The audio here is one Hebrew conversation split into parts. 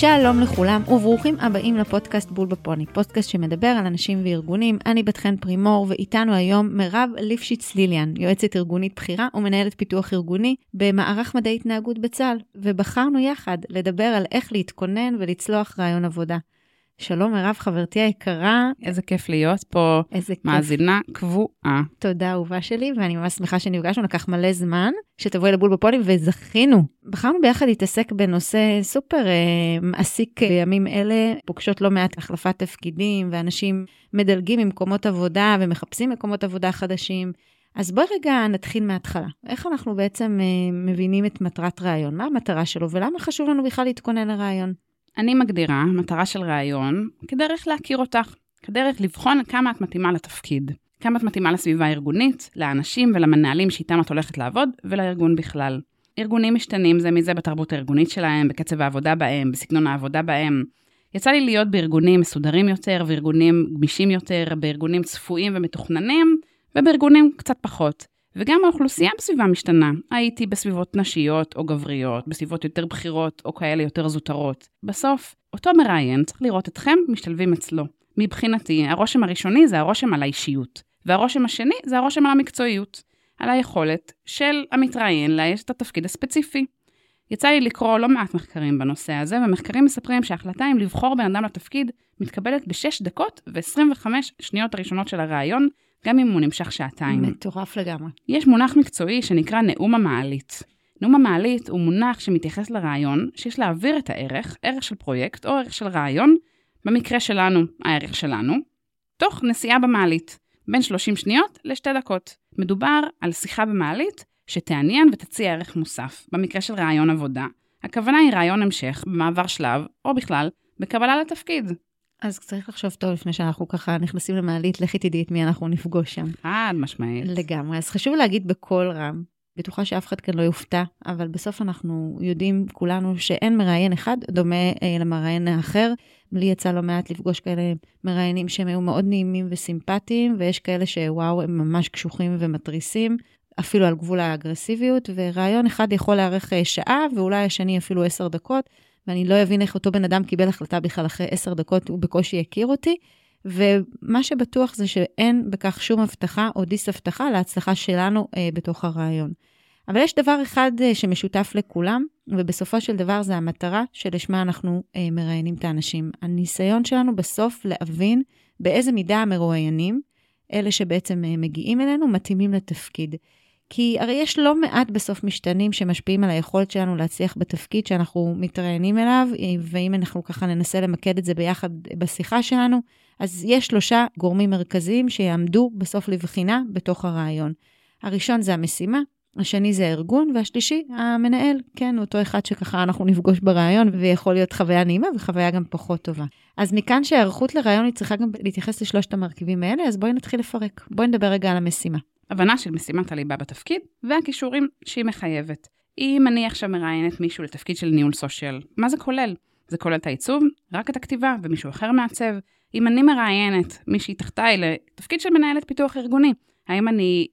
שלום לכולם וברוכים הבאים לפודקאסט בול בפוני, פודקאסט שמדבר על אנשים וארגונים. אני בת חן פרימור ואיתנו היום מירב ליפשיץ ליליאן, יועצת ארגונית בכירה ומנהלת פיתוח ארגוני במערך מדעי התנהגות בצה"ל, ובחרנו יחד לדבר על איך להתכונן ולצלוח רעיון עבודה. שלום מירב, חברתי היקרה. איזה כיף להיות פה. איזה כיף. מאזינה קבועה. תודה, אהובה שלי, ואני ממש שמחה שנפגשנו, לקח מלא זמן שתבואי לבול בפוני, וזכינו. בחרנו ביחד להתעסק בנושא סופר אה, מעסיק בימים אלה, פוגשות לא מעט החלפת תפקידים, ואנשים מדלגים ממקומות עבודה ומחפשים מקומות עבודה חדשים. אז בואי רגע נתחיל מההתחלה. איך אנחנו בעצם אה, מבינים את מטרת רעיון? מה המטרה שלו, ולמה חשוב לנו בכלל להתכונן לרעיון? אני מגדירה מטרה של ראיון כדרך להכיר אותך, כדרך לבחון כמה את מתאימה לתפקיד, כמה את מתאימה לסביבה הארגונית, לאנשים ולמנהלים שאיתם את הולכת לעבוד, ולארגון בכלל. ארגונים משתנים זה מזה בתרבות הארגונית שלהם, בקצב העבודה בהם, בסגנון העבודה בהם. יצא לי להיות בארגונים מסודרים יותר וארגונים גמישים יותר, בארגונים צפויים ומתוכננים, ובארגונים קצת פחות. וגם האוכלוסייה בסביבה משתנה. הייתי בסביבות נשיות או גבריות, בסביבות יותר בכירות או כאלה יותר זוטרות. בסוף, אותו מראיין צריך לראות אתכם משתלבים אצלו. מבחינתי, הרושם הראשוני זה הרושם על האישיות, והרושם השני זה הרושם על המקצועיות, על היכולת של המתראיין לאייש את התפקיד הספציפי. יצא לי לקרוא לא מעט מחקרים בנושא הזה, ומחקרים מספרים שההחלטה אם לבחור בן אדם לתפקיד מתקבלת ב-6 דקות ו-25 שניות הראשונות של הראיון, גם אם הוא נמשך שעתיים. מטורף לגמרי. יש מונח מקצועי שנקרא נאום המעלית. נאום המעלית הוא מונח שמתייחס לרעיון שיש להעביר את הערך, ערך של פרויקט או ערך של רעיון, במקרה שלנו, הערך שלנו, תוך נסיעה במעלית, בין 30 שניות לשתי דקות. מדובר על שיחה במעלית שתעניין ותציע ערך מוסף, במקרה של רעיון עבודה. הכוונה היא רעיון המשך, במעבר שלב, או בכלל, בקבלה לתפקיד. אז צריך לחשוב טוב לפני שאנחנו ככה נכנסים למעלית, לכי תדעי את מי אנחנו נפגוש שם. חד משמעית. לגמרי. אז חשוב להגיד בקול רם, בטוחה שאף אחד כאן לא יופתע, אבל בסוף אנחנו יודעים כולנו שאין מראיין אחד דומה אה, למראיין האחר. לי יצא לא מעט לפגוש כאלה מראיינים שהם היו מאוד נעימים וסימפטיים, ויש כאלה שוואו, הם ממש קשוחים ומתריסים, אפילו על גבול האגרסיביות, וראיון אחד יכול לארך אה, שעה, ואולי השני אפילו עשר דקות. ואני לא אבין איך אותו בן אדם קיבל החלטה בכלל אחרי עשר דקות, הוא בקושי הכיר אותי. ומה שבטוח זה שאין בכך שום הבטחה או דיס-הבטחה להצלחה שלנו אה, בתוך הרעיון. אבל יש דבר אחד אה, שמשותף לכולם, ובסופו של דבר זה המטרה שלשמה אנחנו אה, מראיינים את האנשים. הניסיון שלנו בסוף להבין באיזה מידה המרואיינים, אלה שבעצם אה, מגיעים אלינו, מתאימים לתפקיד. כי הרי יש לא מעט בסוף משתנים שמשפיעים על היכולת שלנו להצליח בתפקיד שאנחנו מתראיינים אליו, ואם אנחנו ככה ננסה למקד את זה ביחד בשיחה שלנו, אז יש שלושה גורמים מרכזיים שיעמדו בסוף לבחינה בתוך הרעיון. הראשון זה המשימה, השני זה הארגון, והשלישי, המנהל, כן, אותו אחד שככה אנחנו נפגוש ברעיון, ויכול להיות חוויה נעימה וחוויה גם פחות טובה. אז מכאן שהיערכות לרעיון היא צריכה גם להתייחס לשלושת המרכיבים האלה, אז בואי נתחיל לפרק. בואי נדבר רגע על המשימה. הבנה של משימת הליבה בתפקיד, והכישורים שהיא מחייבת. אם אני עכשיו מראיינת מישהו לתפקיד של ניהול סושיאל, מה זה כולל? זה כולל את העיצוב, רק את הכתיבה, ומישהו אחר מעצב. אם אני מראיינת מישהי תחתיי לתפקיד של מנהלת פיתוח ארגוני, האם אני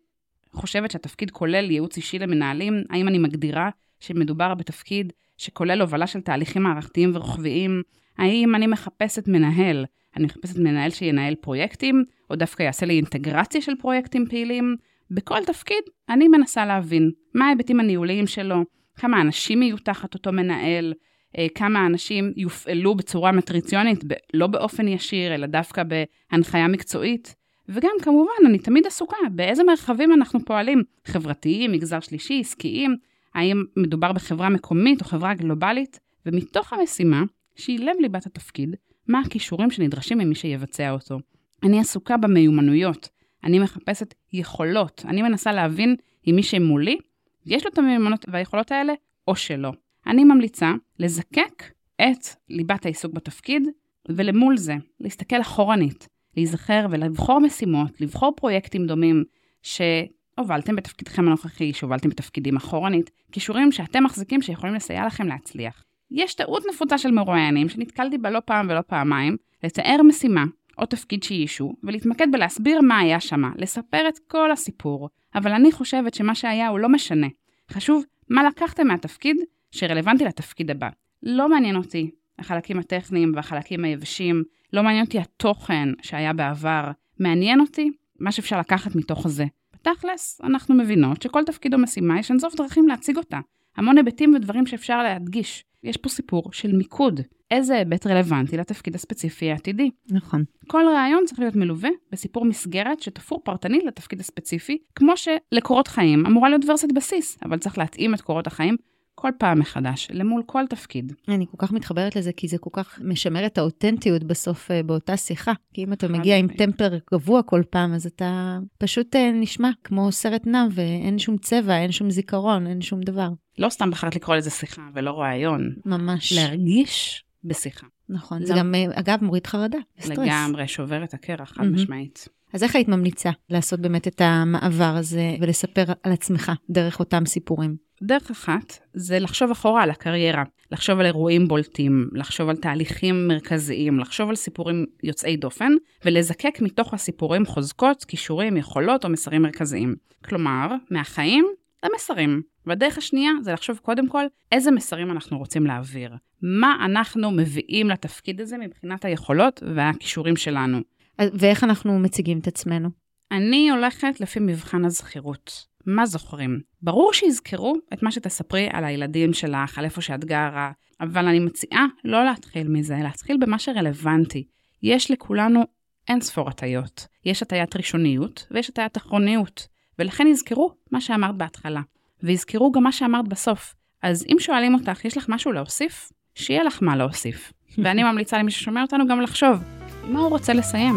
חושבת שהתפקיד כולל ייעוץ אישי למנהלים? האם אני מגדירה שמדובר בתפקיד שכולל הובלה של תהליכים מערכתיים ורוחביים? האם אני מחפשת מנהל? אני מחפשת מנהל שינהל פרויקטים, או דווקא יעשה לי אינטגרציה של פרויקטים פעילים. בכל תפקיד אני מנסה להבין מה ההיבטים הניהוליים שלו, כמה אנשים יהיו תחת אותו מנהל, אה, כמה אנשים יופעלו בצורה מטריציונית, לא באופן ישיר, אלא דווקא בהנחיה מקצועית. וגם כמובן, אני תמיד עסוקה באיזה מרחבים אנחנו פועלים, חברתיים, מגזר שלישי, עסקיים, האם מדובר בחברה מקומית או חברה גלובלית, ומתוך המשימה, שהיא לב ליבת התפקיד, מה הכישורים שנדרשים ממי שיבצע אותו. אני עסוקה במיומנויות, אני מחפשת יכולות, אני מנסה להבין אם מי שמולי, יש לו את המיומנות והיכולות האלה, או שלא. אני ממליצה לזקק את ליבת העיסוק בתפקיד, ולמול זה, להסתכל אחורנית, להיזכר ולבחור משימות, לבחור פרויקטים דומים שהובלתם בתפקידכם הנוכחי, שהובלתם בתפקידים אחורנית, כישורים שאתם מחזיקים שיכולים לסייע לכם להצליח. יש טעות נפוצה של מרואיינים שנתקלתי בה לא פעם ולא פעמיים, לתאר משימה או תפקיד שאיישו, ולהתמקד בלהסביר מה היה שמה, לספר את כל הסיפור. אבל אני חושבת שמה שהיה הוא לא משנה. חשוב מה לקחתם מהתפקיד שרלוונטי לתפקיד הבא. לא מעניין אותי החלקים הטכניים והחלקים היבשים, לא מעניין אותי התוכן שהיה בעבר, מעניין אותי מה שאפשר לקחת מתוך זה. בתכלס, אנחנו מבינות שכל תפקיד או משימה יש אינסוף דרכים להציג אותה. המון היבטים ודברים שאפשר להדגיש. יש פה סיפור של מיקוד. איזה היבט רלוונטי לתפקיד הספציפי העתידי. נכון. כל רעיון צריך להיות מלווה בסיפור מסגרת שתפור פרטנית לתפקיד הספציפי, כמו שלקורות חיים אמורה להיות ורסית בסיס, אבל צריך להתאים את קורות החיים כל פעם מחדש, למול כל תפקיד. אני כל כך מתחברת לזה, כי זה כל כך משמר את האותנטיות בסוף אה, באותה שיחה. כי אם אתה מגיע עם טמפר קבוע כל פעם, אז אתה פשוט אה, נשמע כמו סרט נע, ואין שום צבע, אין שום זיכרון, אין שום דבר. לא סתם בחרת לקרוא לזה שיחה ולא רעיון. ממש. להרגיש בשיחה. נכון. זה גם, אה, אגב, מוריד חרדה, סטרס. לגמרי, שובר את הקרח, חד. משמעית. אז איך היית ממליצה לעשות באמת את המעבר הזה ולספר על עצמך דרך אותם סיפורים? דרך אחת זה לחשוב אחורה על הקריירה, לחשוב על אירועים בולטים, לחשוב על תהליכים מרכזיים, לחשוב על סיפורים יוצאי דופן, ולזקק מתוך הסיפורים חוזקות, כישורים, יכולות או מסרים מרכזיים. כלומר, מהחיים למסרים. והדרך השנייה זה לחשוב קודם כל איזה מסרים אנחנו רוצים להעביר. מה אנחנו מביאים לתפקיד הזה מבחינת היכולות והכישורים שלנו. ואיך אנחנו מציגים את עצמנו? אני הולכת לפי מבחן הזכירות. מה זוכרים? ברור שיזכרו את מה שתספרי על הילדים שלך, על איפה שאת גרה, אבל אני מציעה לא להתחיל מזה, להתחיל במה שרלוונטי. יש לכולנו אין ספור הטיות. יש הטיית ראשוניות ויש הטיית אחרוניות, ולכן יזכרו מה שאמרת בהתחלה, ויזכרו גם מה שאמרת בסוף. אז אם שואלים אותך, יש לך משהו להוסיף? שיהיה לך מה להוסיף. ואני ממליצה למי ששומע אותנו גם לחשוב, מה הוא רוצה לסיים?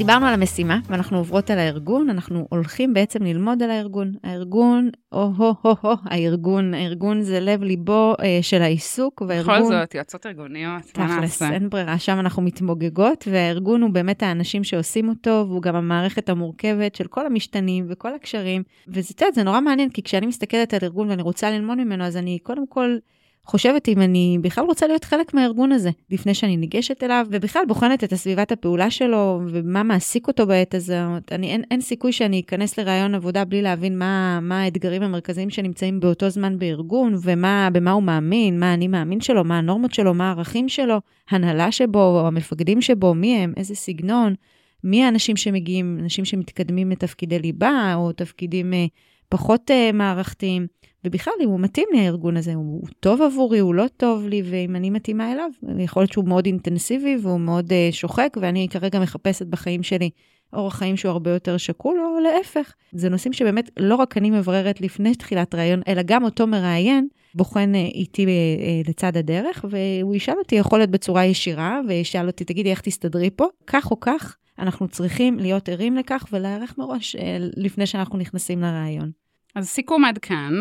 דיברנו על המשימה, ואנחנו עוברות על הארגון, אנחנו הולכים בעצם ללמוד על הארגון. הארגון, או-הו-הו-הו, הארגון, הארגון זה לב ליבו אה, של העיסוק, והארגון... בכל זאת, יועצות ארגוניות, מה תכלס, נעשה? אין ברירה, שם אנחנו מתמוגגות, והארגון הוא באמת האנשים שעושים אותו, והוא גם המערכת המורכבת של כל המשתנים וכל הקשרים. וזה, את יודעת, זה נורא מעניין, כי כשאני מסתכלת על ארגון ואני רוצה ללמוד ממנו, אז אני קודם כל חושבת אם אני בכלל רוצה להיות חלק מהארגון הזה, לפני שאני ניגשת אליו, ובכלל בוחנת את הסביבת הפעולה שלו, ומה מעסיק אותו בעת הזאת. אני, אין, אין סיכוי שאני אכנס לרעיון עבודה בלי להבין מה, מה האתגרים המרכזיים שנמצאים באותו זמן בארגון, ומה, במה הוא מאמין, מה אני מאמין שלו, מה הנורמות שלו, מה הערכים שלו, הנהלה שבו, המפקדים שבו, מי הם, איזה סגנון, מי האנשים שמגיעים, אנשים שמתקדמים לתפקידי ליבה, או תפקידים אה, פחות אה, מערכתיים. ובכלל, אם הוא מתאים לי הארגון הזה, הוא טוב עבורי, הוא לא טוב לי, ואם אני מתאימה אליו, יכול להיות שהוא מאוד אינטנסיבי והוא מאוד uh, שוחק, ואני כרגע מחפשת בחיים שלי אורח חיים שהוא הרבה יותר שקול, או להפך. זה נושאים שבאמת לא רק אני מבררת לפני תחילת ראיון, אלא גם אותו מראיין בוחן uh, איתי uh, לצד הדרך, והוא ישאל אותי, יכול להיות בצורה ישירה, וישאל אותי, תגידי, איך תסתדרי פה? כך או כך, אנחנו צריכים להיות ערים לכך ולהיערך מראש לפני שאנחנו נכנסים לראיון. אז סיכום עד כאן,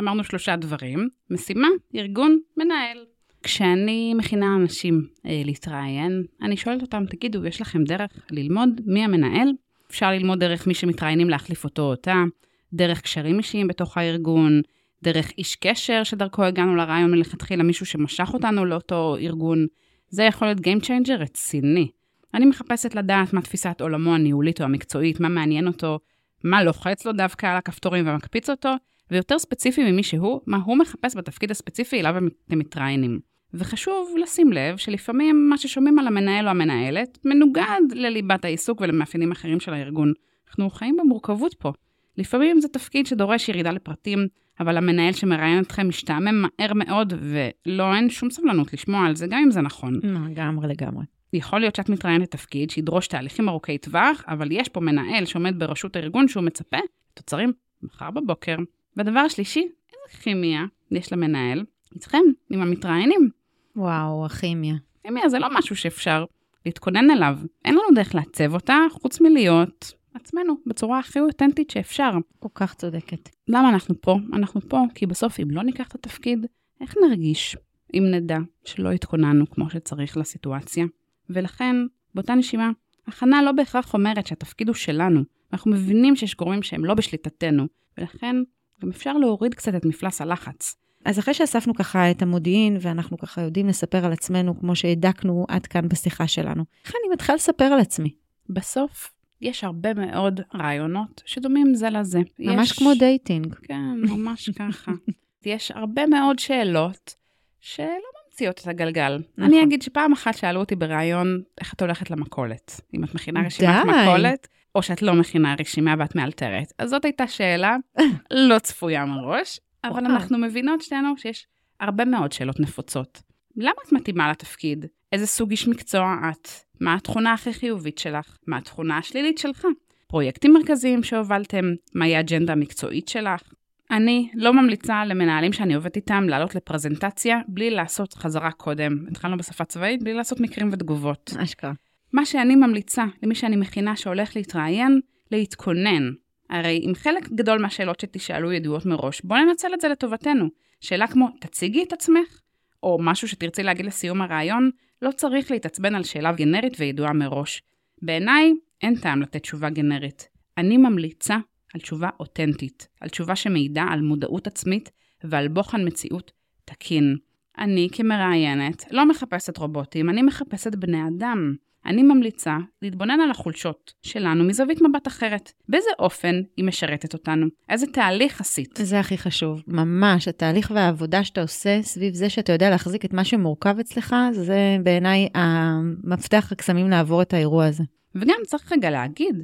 אמרנו שלושה דברים, משימה, ארגון, מנהל. כשאני מכינה אנשים אה, להתראיין, אני שואלת אותם, תגידו, יש לכם דרך ללמוד מי המנהל? אפשר ללמוד דרך מי שמתראיינים להחליף אותו או אותה, דרך קשרים אישיים בתוך הארגון, דרך איש קשר שדרכו הגענו לרעיון מלכתחילה, מישהו שמשך אותנו לאותו ארגון. זה יכול להיות Game Changer רציני. אני מחפשת לדעת מה תפיסת עולמו הניהולית או המקצועית, מה מעניין אותו, מה לוחץ לו דווקא על הכפתורים ומקפיץ אותו, ויותר ספציפי ממי שהוא, מה הוא מחפש בתפקיד הספציפי אליו אתם מתראיינים. וחשוב לשים לב שלפעמים מה ששומעים על המנהל או המנהלת מנוגד לליבת העיסוק ולמאפיינים אחרים של הארגון. אנחנו חיים במורכבות פה. לפעמים זה תפקיד שדורש ירידה לפרטים, אבל המנהל שמראיין אתכם משתעמם מהר מאוד, ולא, אין שום סבלנות לשמוע על זה, גם אם זה נכון. לגמרי, לגמרי. יכול להיות שאת מתראיינת לתפקיד שידרוש תהליכים ארוכי טווח, אבל יש פה מנהל שעומד בראשות הארגון שהוא מצפה לתוצרים מחר בבוקר. והדבר השלישי, איזה כימיה יש למנהל איתכם, עם המתראיינים. וואו, הכימיה. כימיה זה לא משהו שאפשר להתכונן אליו. אין לנו דרך לעצב אותה, חוץ מלהיות עצמנו בצורה הכי אותנטית שאפשר. כל כך צודקת. למה אנחנו פה? אנחנו פה כי בסוף אם לא ניקח את התפקיד, איך נרגיש אם נדע שלא התכוננו כמו שצריך לסיטואציה? ולכן, באותה נשימה, הכנה לא בהכרח אומרת שהתפקיד הוא שלנו. אנחנו מבינים שיש גורמים שהם לא בשליטתנו, ולכן גם אפשר להוריד קצת את מפלס הלחץ. אז אחרי שאספנו ככה את המודיעין, ואנחנו ככה יודעים לספר על עצמנו, כמו שהידקנו עד כאן בשיחה שלנו, איך אני מתחילה לספר על עצמי? בסוף, יש הרבה מאוד ראיונות שדומים זה לזה. ממש יש... כמו dating. כן, ממש ככה. יש הרבה מאוד שאלות שלא ממציאות את הגלגל. נכון. אני אגיד שפעם אחת שאלו אותי בראיון, איך את הולכת למכולת? אם את מכינה רשימת די. מכולת, או שאת לא מכינה רשימה ואת מאלתרת. אז זאת הייתה שאלה לא צפויה מראש, אבל. אנחנו מבינות שתינו שיש הרבה מאוד שאלות נפוצות. למה את מתאימה לתפקיד? איזה סוג איש מקצוע את? מה התכונה הכי חיובית שלך? מה התכונה השלילית שלך? פרויקטים מרכזיים שהובלתם? מהי האג'נדה המקצועית שלך? אני לא ממליצה למנהלים שאני עובדת איתם לעלות לפרזנטציה בלי לעשות חזרה קודם. התחלנו בשפה צבאית, בלי לעשות מקרים ותגובות. אשכרה. מה שאני ממליצה למי שאני מכינה שהולך להתראיין, להתכונן. הרי אם חלק גדול מהשאלות שתשאלו ידועות מראש, בואו ננצל את זה לטובתנו. שאלה כמו, תציגי את עצמך, או משהו שתרצי להגיד לסיום הראיון, לא צריך להתעצבן על שאלה גנרית וידועה מראש. בעיניי, אין טעם לתת תשובה גנרית. אני ממליצה על תשובה אותנטית, על תשובה שמעידה על מודעות עצמית ועל בוחן מציאות תקין. אני כמראיינת לא מחפשת רובוטים, אני מחפשת בני אדם. אני ממליצה להתבונן על החולשות שלנו מזווית מבט אחרת. באיזה אופן היא משרתת אותנו? איזה תהליך עשית? זה הכי חשוב, ממש, התהליך והעבודה שאתה עושה סביב זה שאתה יודע להחזיק את מה שמורכב אצלך, זה בעיניי המפתח הקסמים לעבור את האירוע הזה. וגם צריך רגע להגיד,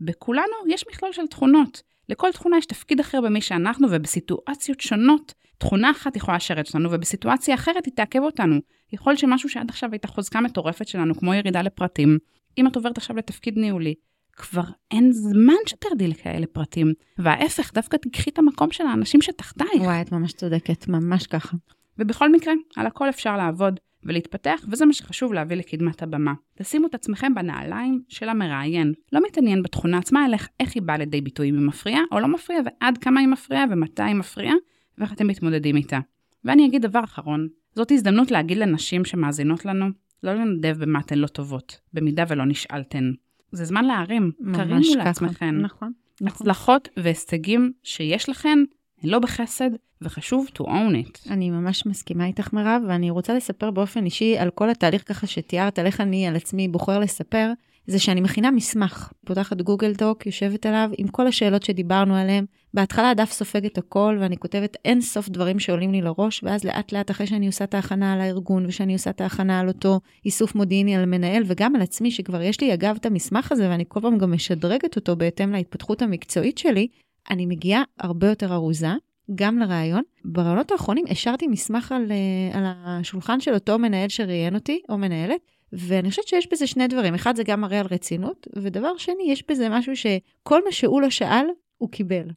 בכולנו יש מכלול של תכונות. לכל תכונה יש תפקיד אחר במי שאנחנו, ובסיטואציות שונות, תכונה אחת יכולה לשרת אותנו, ובסיטואציה אחרת היא תעכב אותנו. יכול שמשהו שעד עכשיו הייתה חוזקה מטורפת שלנו, כמו ירידה לפרטים, אם את עוברת עכשיו לתפקיד ניהולי, כבר אין זמן שתרדי לכאלה פרטים. וההפך, דווקא תיקחי את המקום של האנשים שתחתייך. וואי, את ממש צודקת, ממש ככה. ובכל מקרה, על הכל אפשר לעבוד ולהתפתח, וזה מה שחשוב להביא לקדמת הבמה. תשימו את עצמכם בנעליים של המראיין. לא מתעניין בתכונה עצמה, אלא איך היא באה לידי ביטוי, אם היא מפריעה או לא מפריעה, ועד כמה היא מפריעה ומתי היא מפריעה, ואיך אתם מתמודדים איתה. ואני אגיד דבר אחרון, זאת הזדמנות להגיד לנשים שמאזינות לנו, לא לנדב במה אתן לא טובות, במידה ולא נשאלתן. זה זמן להרים, תרימו. לעצמכן. נכון, נכון. הצלחות והישגים שיש לכן, הן לא בחסד, וחשוב to own it. אני ממש מסכימה איתך, מירב, ואני רוצה לספר באופן אישי על כל התהליך ככה שתיארת, על איך אני על עצמי בוחר לספר, זה שאני מכינה מסמך, פותחת גוגל טוק, יושבת עליו עם כל השאלות שדיברנו עליהן. בהתחלה הדף סופג את הכל, ואני כותבת אין סוף דברים שעולים לי לראש, ואז לאט לאט אחרי שאני עושה את ההכנה על הארגון, ושאני עושה את ההכנה על אותו איסוף מודיעיני על המנהל, וגם על עצמי, שכבר יש לי אגב את המסמך הזה, ואני כל פעם גם משדרגת אותו בהתאם להתפתחות המקצועית שלי, אני מגיעה הרבה יותר ארוזה, גם לראיון. ברעיונות האחרונים השארתי מסמך על, אה, על השולחן של אותו מנהל שראיין אותי, או מנהלת, ואני חושבת שיש בזה שני דברים. אחד, זה גם מראה על רצינות, ודבר שני, יש בזה משהו שכל מה שהוא לא שאל, הוא קיבל.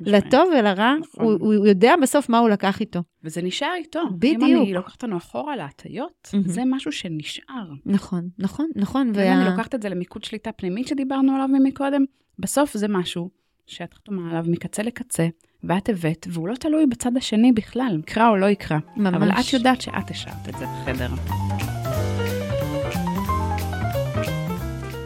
לטוב ולרע, נכון. הוא, הוא יודע בסוף מה הוא לקח איתו. וזה נשאר איתו. בדיוק. אם אני לוקחת אותנו אחורה להטיות, מהמם. זה משהו שנשאר. נכון, נכון, נכון. ואם אני לוקחת את זה למיקוד שליטה פנימית שדיברנו עליו מקודם, בסוף זה משהו שאת חתומה עליו מקצה לקצה, ואת הבאת, והוא לא תלוי בצד השני בכלל, יקרא או לא יקרא. ממש. אבל את יודעת שאת השארת את זה בחדר.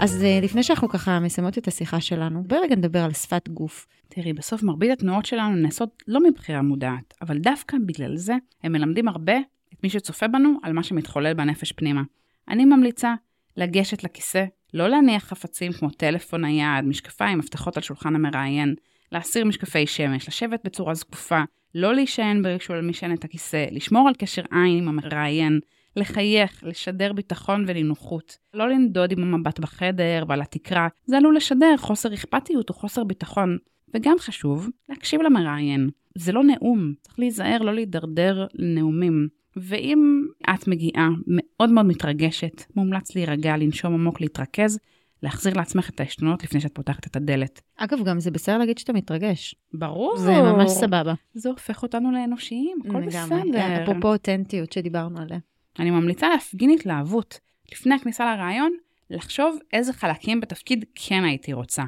אז אה, לפני שאנחנו ככה מסיימות את השיחה שלנו, בואי רגע נדבר על שפת גוף. תראי, בסוף מרבית התנועות שלנו נעשות לא מבחירה מודעת, אבל דווקא בגלל זה הם מלמדים הרבה את מי שצופה בנו על מה שמתחולל בנפש פנימה. אני ממליצה לגשת לכיסא, לא להניח חפצים כמו טלפון נייד, משקפיים, מפתחות על שולחן המראיין, להסיר משקפי שמש, לשבת בצורה זקופה, לא להישען ברישול על משענת הכיסא, לשמור על קשר עין עם המראיין, לחייך, לשדר ביטחון ונינוחות. לא לנדוד עם המבט בחדר ועל התקרה, זה עלול לשדר חוסר אכפתיות או חוסר ביטחון. וגם חשוב, להקשיב למראיין. זה לא נאום, צריך להיזהר לא להידרדר לנאומים. ואם את מגיעה מאוד מאוד מתרגשת, מומלץ להירגע, לנשום עמוק, להתרכז, להחזיר לעצמך את העשתונות לפני שאת פותחת את הדלת. אגב, גם זה בסדר להגיד שאתה מתרגש. ברור. זה ממש סבבה. זה הופך אותנו לאנושיים, הכל לגמרי. בסדר. אפרופו אותנטיות שדיברנו עליה. אני ממליצה להפגין התלהבות. לפני הכניסה לראיון, לחשוב איזה חלקים בתפקיד כן הייתי רוצה.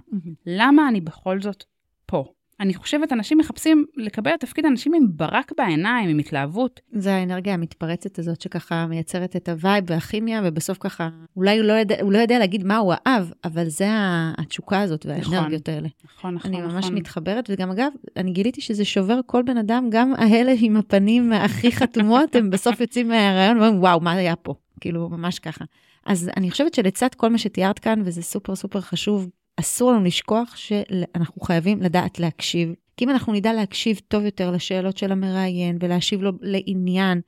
למה אני בכל זאת פה? אני חושבת, אנשים מחפשים לקבל לתפקיד אנשים עם ברק בעיניים, עם התלהבות. זה האנרגיה המתפרצת הזאת שככה מייצרת את ה vibe והכימיה, ובסוף ככה, אולי הוא לא יודע, הוא לא יודע להגיד מה הוא אהב, אבל זה התשוקה הזאת והאנרגיות האלה. נכון, נכון, אני ממש נכון. מתחברת, וגם אגב, אני גיליתי שזה שובר כל בן אדם, גם האלה עם הפנים הכי חתומות, הם בסוף יוצאים מהראיון ואומרים, וואו, מה היה פה? כאילו, ממש ככה. אז אני חושבת שלצד כל מה שתיארת כאן, וזה סופר סופר חשוב, אסור לנו לשכוח שאנחנו חייבים לדעת להקשיב. כי אם אנחנו נדע להקשיב טוב יותר לשאלות של המראיין ולהשיב לו לעניין,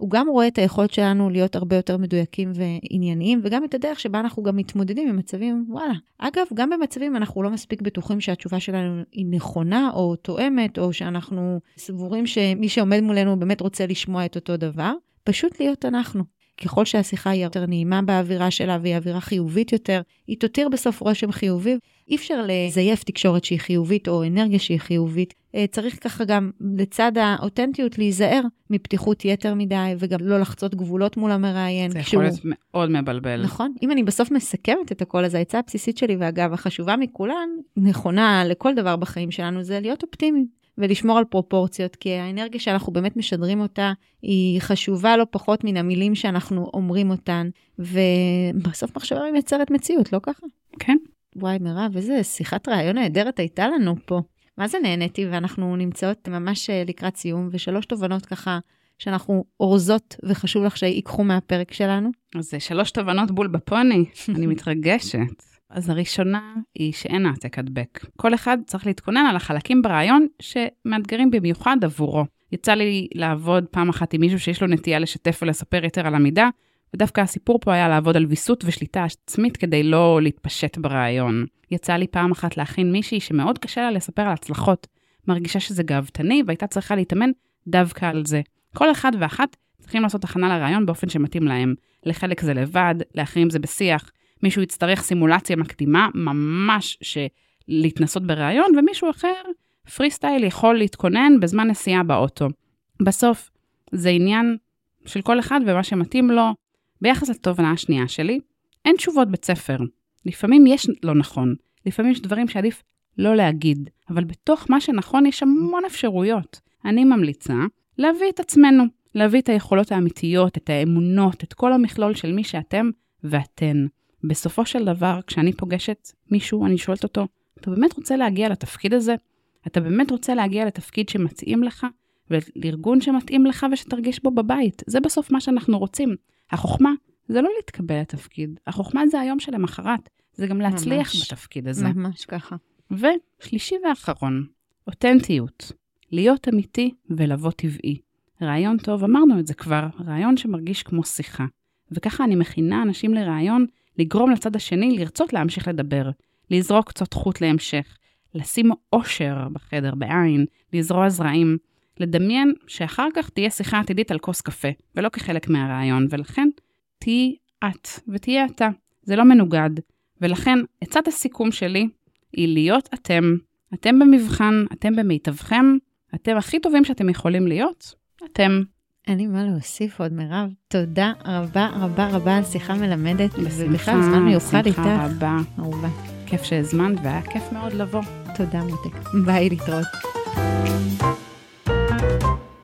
הוא גם רואה את היכולת שלנו להיות הרבה יותר מדויקים וענייניים, וגם את הדרך שבה אנחנו גם מתמודדים עם מצבים, וואלה. אגב, גם במצבים אנחנו לא מספיק בטוחים שהתשובה שלנו היא נכונה או תואמת, או שאנחנו סבורים שמי שעומד מולנו באמת רוצה לשמוע את אותו דבר. פשוט להיות אנחנו. ככל שהשיחה היא יותר נעימה באווירה שלה והיא אווירה חיובית יותר, היא תותיר בסוף רושם חיובי. אי אפשר לזייף תקשורת שהיא חיובית או אנרגיה שהיא חיובית. אה, צריך ככה גם לצד האותנטיות להיזהר מפתיחות יתר מדי וגם לא לחצות גבולות מול המראיין. זה יכול להיות מאוד מבלבל. נכון. אם אני בסוף מסכמת את הכל, אז העצה הבסיסית שלי, ואגב, החשובה מכולן, נכונה לכל דבר בחיים שלנו, זה להיות אופטימיים. ולשמור על פרופורציות, כי האנרגיה שאנחנו באמת משדרים אותה היא חשובה לא פחות מן המילים שאנחנו אומרים אותן, ובסוף מחשבה מייצרת מציאות, לא ככה? כן. וואי, מירב, איזה שיחת רעיון נהדרת הייתה לנו פה. מה זה נהניתי, ואנחנו נמצאות ממש אה, לקראת סיום, ושלוש תובנות ככה שאנחנו אורזות, וחשוב לך שיקחו מהפרק שלנו. אז זה שלוש תובנות בול בפוני, אני מתרגשת. אז הראשונה היא שאין העתק הדבק. כל אחד צריך להתכונן על החלקים ברעיון שמאתגרים במיוחד עבורו. יצא לי לעבוד פעם אחת עם מישהו שיש לו נטייה לשתף ולספר יותר על המידה, ודווקא הסיפור פה היה לעבוד על ויסות ושליטה עצמית כדי לא להתפשט ברעיון. יצא לי פעם אחת להכין מישהי שמאוד קשה לה לספר על הצלחות. מרגישה שזה גאוותני והייתה צריכה להתאמן דווקא על זה. כל אחד ואחת צריכים לעשות הכנה לרעיון באופן שמתאים להם. לחלק זה לבד, לאחרים זה בשיח. מישהו יצטרך סימולציה מקדימה, ממש להתנסות בריאיון, ומישהו אחר, פרי סטייל, יכול להתכונן בזמן נסיעה באוטו. בסוף, זה עניין של כל אחד ומה שמתאים לו. ביחס לתובנה השנייה שלי, אין תשובות בית ספר. לפעמים יש לא נכון, לפעמים יש דברים שעדיף לא להגיד, אבל בתוך מה שנכון יש המון אפשרויות. אני ממליצה להביא את עצמנו, להביא את היכולות האמיתיות, את האמונות, את כל המכלול של מי שאתם ואתן. בסופו של דבר, כשאני פוגשת מישהו, אני שואלת אותו, אתה באמת רוצה להגיע לתפקיד הזה? אתה באמת רוצה להגיע לתפקיד שמתאים לך, ולארגון שמתאים לך ושתרגיש בו בבית? זה בסוף מה שאנחנו רוצים. החוכמה זה לא להתקבל לתפקיד, החוכמה זה היום שלמחרת, זה גם להצליח ממש, בתפקיד הזה. ממש ככה. ושלישי ואחרון, אותנטיות. להיות אמיתי ולבוא טבעי. רעיון טוב, אמרנו את זה כבר, רעיון שמרגיש כמו שיחה. וככה אני מכינה אנשים לרעיון לגרום לצד השני לרצות להמשיך לדבר, לזרוק קצות חוט להמשך, לשים אושר בחדר, בעין, לזרוע זרעים, לדמיין שאחר כך תהיה שיחה עתידית על כוס קפה, ולא כחלק מהרעיון, ולכן תהיי את ותהיה אתה. זה לא מנוגד. ולכן, עצת הסיכום שלי היא להיות אתם. אתם במבחן, אתם במיטבכם, אתם הכי טובים שאתם יכולים להיות, אתם. אין לי מה להוסיף עוד, מירב. תודה רבה רבה רבה על שיחה מלמדת, ובכלל זמן מיוחד איתך. בשמחה רבה. אהובה. כיף שהזמנת, והיה כיף מאוד לבוא. תודה, מותק. ביי, להתראות.